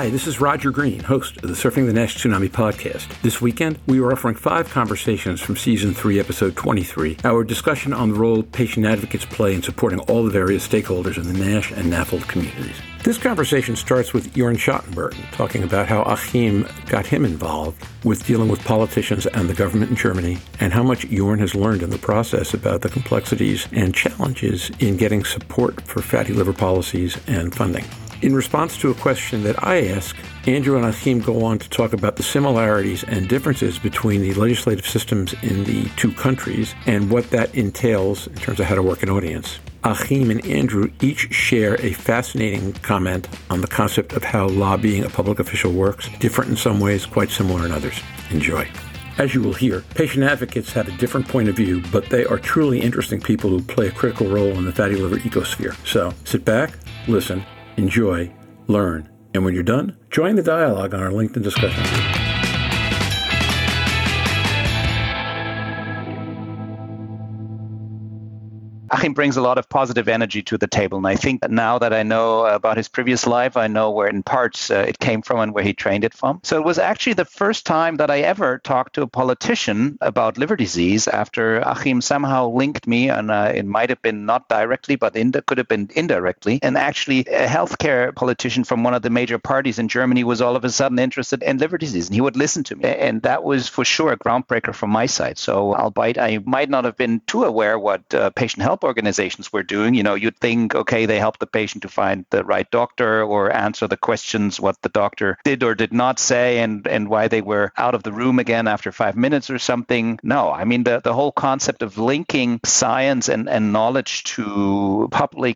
Hi, this is Roger Green, host of the Surfing the Nash Tsunami podcast. This weekend, we are offering five conversations from season three, episode 23, our discussion on the role patient advocates play in supporting all the various stakeholders in the NASH and NAFLD communities. This conversation starts with Jorn Schattenberg talking about how Achim got him involved with dealing with politicians and the government in Germany, and how much Jorn has learned in the process about the complexities and challenges in getting support for fatty liver policies and funding. In response to a question that I ask, Andrew and Achim go on to talk about the similarities and differences between the legislative systems in the two countries and what that entails in terms of how to work an audience. Achim and Andrew each share a fascinating comment on the concept of how lobbying a public official works, different in some ways, quite similar in others. Enjoy. As you will hear, patient advocates have a different point of view, but they are truly interesting people who play a critical role in the fatty liver ecosphere. So sit back, listen, enjoy, learn, and when you're done, join the dialogue on our LinkedIn discussion Achim brings a lot of positive energy to the table. And I think that now that I know about his previous life, I know where in parts uh, it came from and where he trained it from. So it was actually the first time that I ever talked to a politician about liver disease after Achim somehow linked me. And uh, it might have been not directly, but in could have been indirectly. And actually, a healthcare politician from one of the major parties in Germany was all of a sudden interested in liver disease. And he would listen to me. And that was for sure a groundbreaker from my side. So, albeit I might not have been too aware what uh, patient help organizations were doing. You know, you'd think, okay, they help the patient to find the right doctor or answer the questions what the doctor did or did not say and, and why they were out of the room again after five minutes or something. No, I mean, the, the whole concept of linking science and, and knowledge to publicly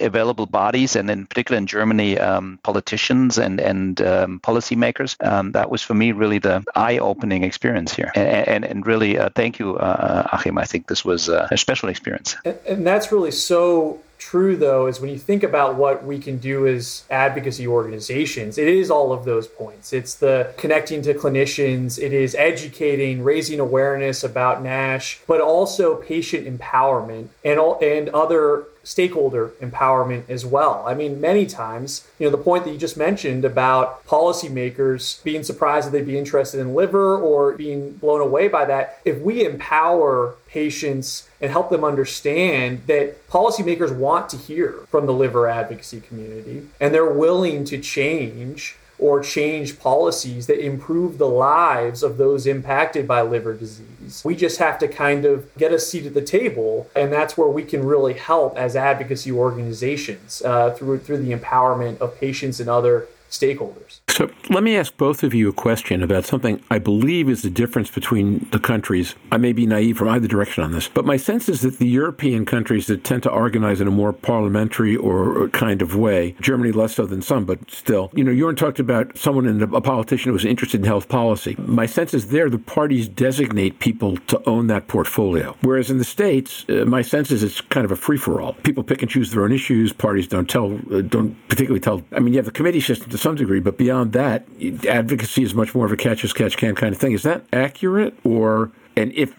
available bodies, and in particular in Germany, um, politicians and, and um, policymakers, um, that was for me really the eye opening experience here. And, and, and really, uh, thank you, uh, Achim. I think this was uh, a special experience experience. And, and that's really so true though is when you think about what we can do as advocacy organizations it is all of those points it's the connecting to clinicians it is educating raising awareness about nash but also patient empowerment and all, and other stakeholder empowerment as well. I mean, many times, you know, the point that you just mentioned about policymakers being surprised that they'd be interested in liver or being blown away by that, if we empower patients and help them understand that policymakers want to hear from the liver advocacy community and they're willing to change or change policies that improve the lives of those impacted by liver disease. We just have to kind of get a seat at the table, and that's where we can really help as advocacy organizations uh, through through the empowerment of patients and other stakeholders. So let me ask both of you a question about something I believe is the difference between the countries. I may be naive from either direction on this, but my sense is that the European countries that tend to organize in a more parliamentary or kind of way, Germany less so than some, but still, you know, Jorn talked about someone in a politician who was interested in health policy. My sense is there the parties designate people to own that portfolio. Whereas in the States, uh, my sense is it's kind of a free for all. People pick and choose their own issues. Parties don't tell, uh, don't particularly tell. I mean, you have the committee system to some degree, but beyond that, advocacy is much more of a catch as catch can kind of thing. Is that accurate or and if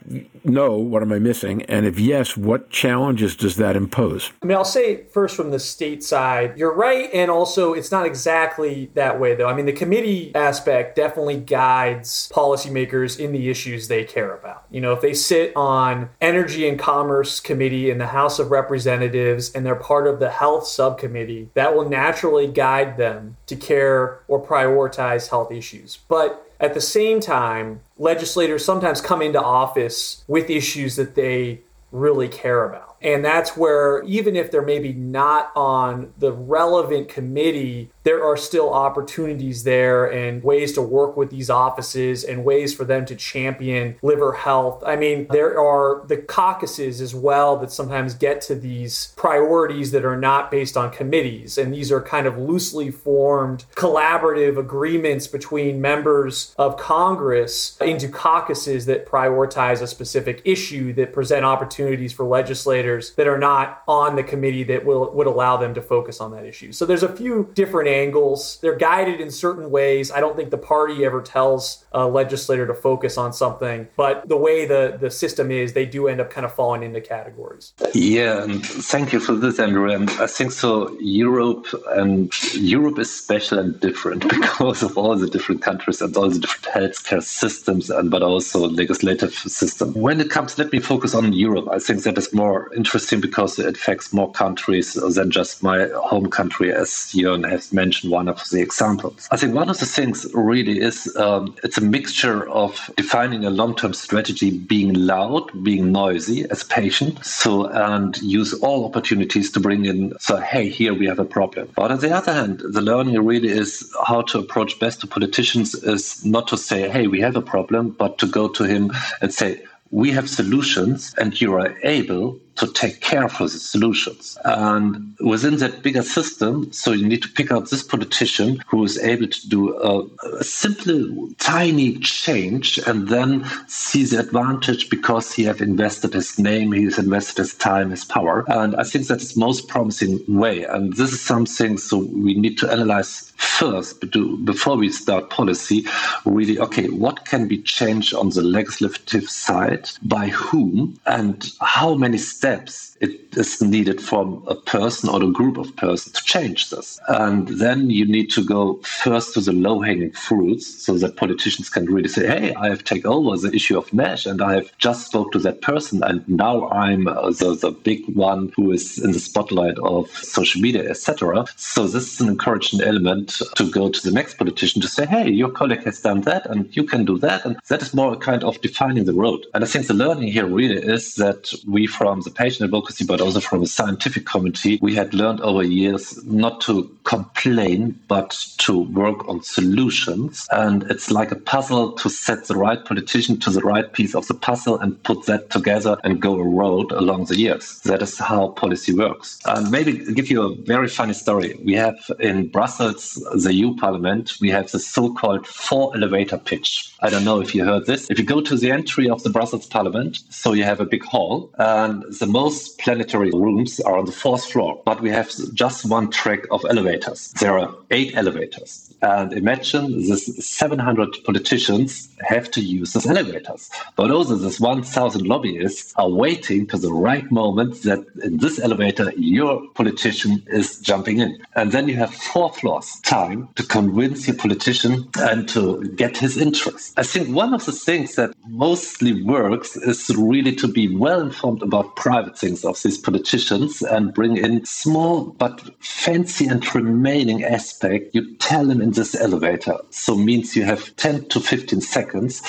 no, what am I missing? And if yes, what challenges does that impose? I mean, I'll say first from the state side, you're right. And also, it's not exactly that way, though. I mean, the committee aspect definitely guides policymakers in the issues they care about. You know, if they sit on Energy and Commerce Committee in the House of Representatives and they're part of the Health Subcommittee, that will naturally guide them to care or prioritize health issues. But at the same time, legislators sometimes come into office with issues that they really care about. And that's where, even if they're maybe not on the relevant committee, there are still opportunities there and ways to work with these offices and ways for them to champion liver health. I mean, there are the caucuses as well that sometimes get to these priorities that are not based on committees. And these are kind of loosely formed collaborative agreements between members of Congress into caucuses that prioritize a specific issue that present opportunities opportunities for legislators that are not on the committee that will would allow them to focus on that issue. So there's a few different angles. They're guided in certain ways. I don't think the party ever tells a legislator to focus on something, but the way the the system is, they do end up kind of falling into categories. Yeah, and thank you for this, Andrew. And I think so. Europe and Europe is special and different because of all the different countries and all the different healthcare systems, and but also legislative system. When it comes, let me focus on Europe. I think that is more interesting because it affects more countries than just my home country, as Jörn has mentioned one of the examples. I think one of the things really is um, it's a mixture of defining a long-term strategy, being loud, being noisy as patient, so and use all opportunities to bring in. So hey, here we have a problem. But on the other hand, the learning really is how to approach best to politicians is not to say hey we have a problem, but to go to him and say we have solutions and you are able to take care of the solutions. And within that bigger system, so you need to pick out this politician who is able to do a, a simple, tiny change and then see the advantage because he have invested his name, he has invested his time, his power. And I think that is the most promising way. And this is something so we need to analyze first before we start policy really okay what can be changed on the legislative side by whom and how many steps it is needed from a person or a group of persons to change this. And then you need to go first to the low hanging fruits so that politicians can really say, hey, I have taken over the issue of NASH and I have just spoke to that person and now I'm uh, the, the big one who is in the spotlight of social media, etc. So this is an encouraging element to go to the next politician to say, hey, your colleague has done that and you can do that. And that is more a kind of defining the road. And I think the learning here really is that we from the patient advocacy advocacy, but also from a scientific committee, we had learned over years not to complain, but to work on solutions. And it's like a puzzle to set the right politician to the right piece of the puzzle and put that together and go a road along the years. That is how policy works. And maybe give you a very funny story. We have in Brussels, the EU Parliament, we have the so-called four elevator pitch. I don't know if you heard this. If you go to the entry of the Brussels Parliament, so you have a big hall, and the most plenary rooms are on the fourth floor, but we have just one track of elevators. There are eight elevators. And imagine this 700 politicians have to use these elevators. But also, this 1,000 lobbyists are waiting to the right moment that in this elevator, your politician is jumping in. And then you have four floors time to convince your politician and to get his interest. I think one of the things that mostly works is really to be well informed about private things of these politicians and bring in small but fancy and remaining aspect. You tell them in this elevator. So means you have 10 to 15 seconds.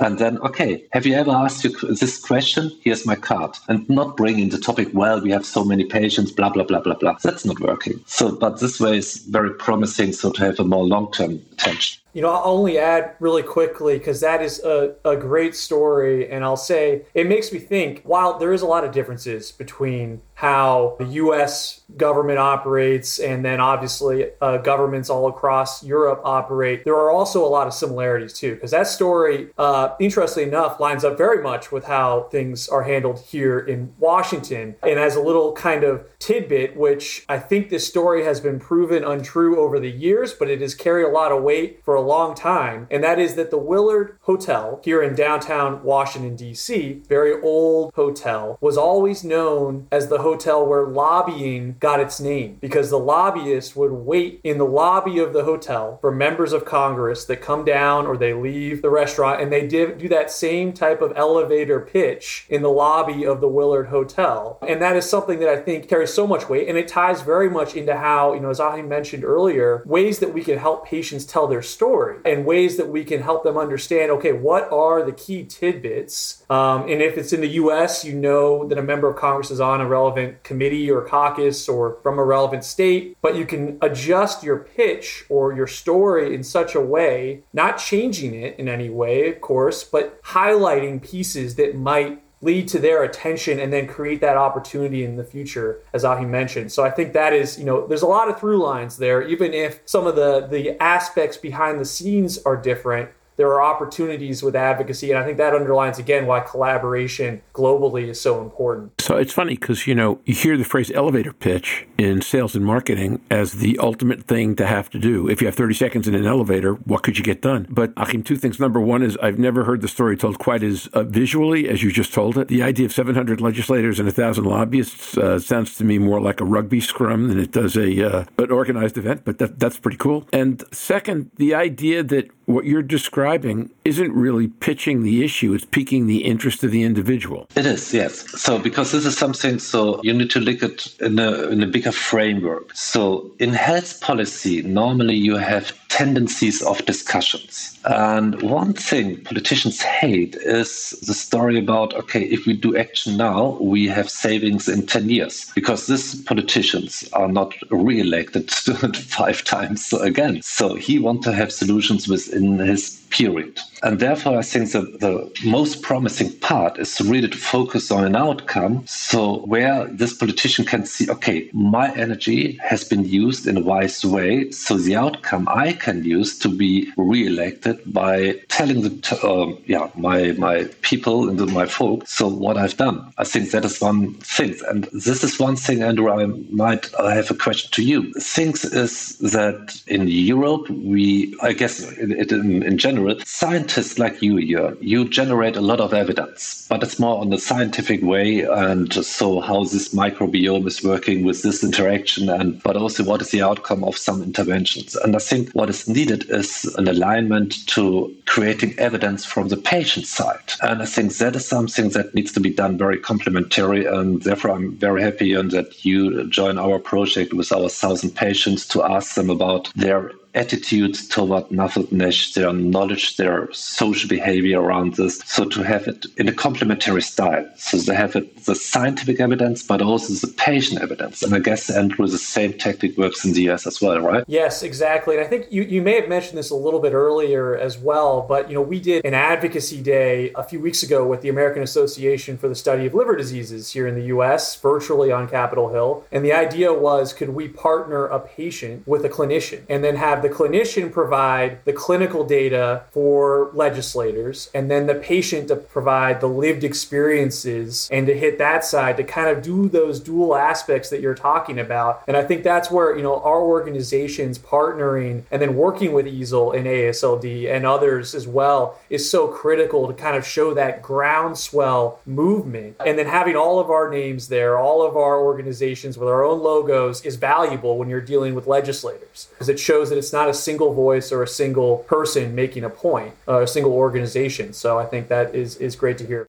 And then, okay, have you ever asked you this question? Here's my card. And not bringing the topic, well, we have so many patients, blah, blah, blah, blah, blah. That's not working. So, but this way is very promising. So to have a more long term attention. You know, I'll only add really quickly because that is a, a great story. And I'll say it makes me think while there is a lot of differences between how the US government operates and then obviously uh, governments all across Europe operate, there are also a lot of similarities too. Because that story, uh, interestingly enough, lines up very much with how things are handled here in Washington. And as a little kind of tidbit, which I think this story has been proven untrue over the years, but it has carried a lot of weight for a long time. And that is that the Willard Hotel here in downtown Washington, D.C., very old hotel, was always known as the hotel where lobbying got its name because the lobbyists would wait in the lobby of the hotel for members of Congress that come down or they leave the restaurant and they did do that same type of elevator pitch in the lobby of the Willard Hotel. And that is something that I think carries so much weight and it ties very much into how, you know, as I mentioned earlier, ways that we can help patients tell their story and ways that we can help them understand, okay, what are the key tidbits? Um, and if it's in the US, you know that a member of Congress is on a relevant relevant committee or caucus or from a relevant state, but you can adjust your pitch or your story in such a way, not changing it in any way, of course, but highlighting pieces that might lead to their attention and then create that opportunity in the future, as Achim mentioned. So I think that is, you know, there's a lot of through lines there, even if some of the the aspects behind the scenes are different there are opportunities with advocacy. And I think that underlines again why collaboration globally is so important. So it's funny because, you know, you hear the phrase elevator pitch in sales and marketing as the ultimate thing to have to do. If you have 30 seconds in an elevator, what could you get done? But Achim, two things. Number one is I've never heard the story told quite as uh, visually as you just told it. The idea of 700 legislators and 1,000 lobbyists uh, sounds to me more like a rugby scrum than it does a uh, an organized event, but that, that's pretty cool. And second, the idea that what you're describing isn't really pitching the issue, it's piquing the interest of the individual. It is, yes. So, because this is something, so you need to look at in a, in a bigger framework. So, in health policy, normally you have tendencies of discussions. And one thing politicians hate is the story about okay, if we do action now, we have savings in 10 years because these politicians are not re elected five times again. So he wants to have solutions within his period. And therefore, I think that the most promising part is really to focus on an outcome. So, where this politician can see, okay, my energy has been used in a wise way. So, the outcome I can use to be re-elected by telling the, uh, yeah, my my people and my folk, so what I've done. I think that is one thing, and this is one thing, Andrew. I might I have a question to you. Things is that in Europe, we, I guess, in, in, in general general, scientists like you, you, you generate a lot of evidence, but it's more on the scientific way, and so how this microbiome is working with this interaction, and but also what is the outcome of some interventions. And I think what is needed is an alignment to creating evidence from the patient side, and I think that is something that needs to be done very complementary, and therefore I'm very happy that you join our project with our thousand patients to ask them about their attitudes toward nothingness, their knowledge, their social behavior around this. So to have it in a complementary style. So they have it, the scientific evidence, but also the patient evidence. And I guess Andrew, the same tactic works in the US as well, right? Yes, exactly. And I think you, you may have mentioned this a little bit earlier as well, but you know, we did an advocacy day a few weeks ago with the American Association for the Study of Liver Diseases here in the US, virtually on Capitol Hill. And the idea was could we partner a patient with a clinician and then have the the clinician provide the clinical data for legislators, and then the patient to provide the lived experiences and to hit that side to kind of do those dual aspects that you're talking about. And I think that's where, you know, our organizations partnering and then working with EASL and ASLD and others as well is so critical to kind of show that groundswell movement. And then having all of our names there, all of our organizations with our own logos is valuable when you're dealing with legislators because it shows that it's not not a single voice or a single person making a point, uh, a single organization. So I think that is is great to hear.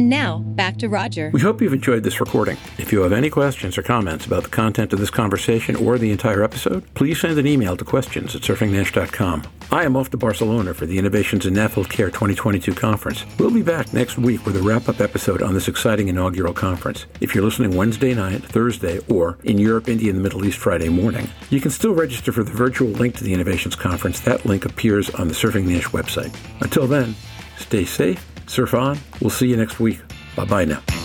And now, back to Roger. We hope you've enjoyed this recording. If you have any questions or comments about the content of this conversation or the entire episode, please send an email to questions at surfingnash.com. I am off to Barcelona for the Innovations in NAFLD Care 2022 conference. We'll be back next week with a wrap up episode on this exciting inaugural conference. If you're listening Wednesday night, Thursday, or in Europe, India, and the Middle East Friday morning, you can still register for the virtual link to the Innovations Conference. That link appears on the Surfing Nash website. Until then, stay safe surf on. We'll see you next week. Bye bye now.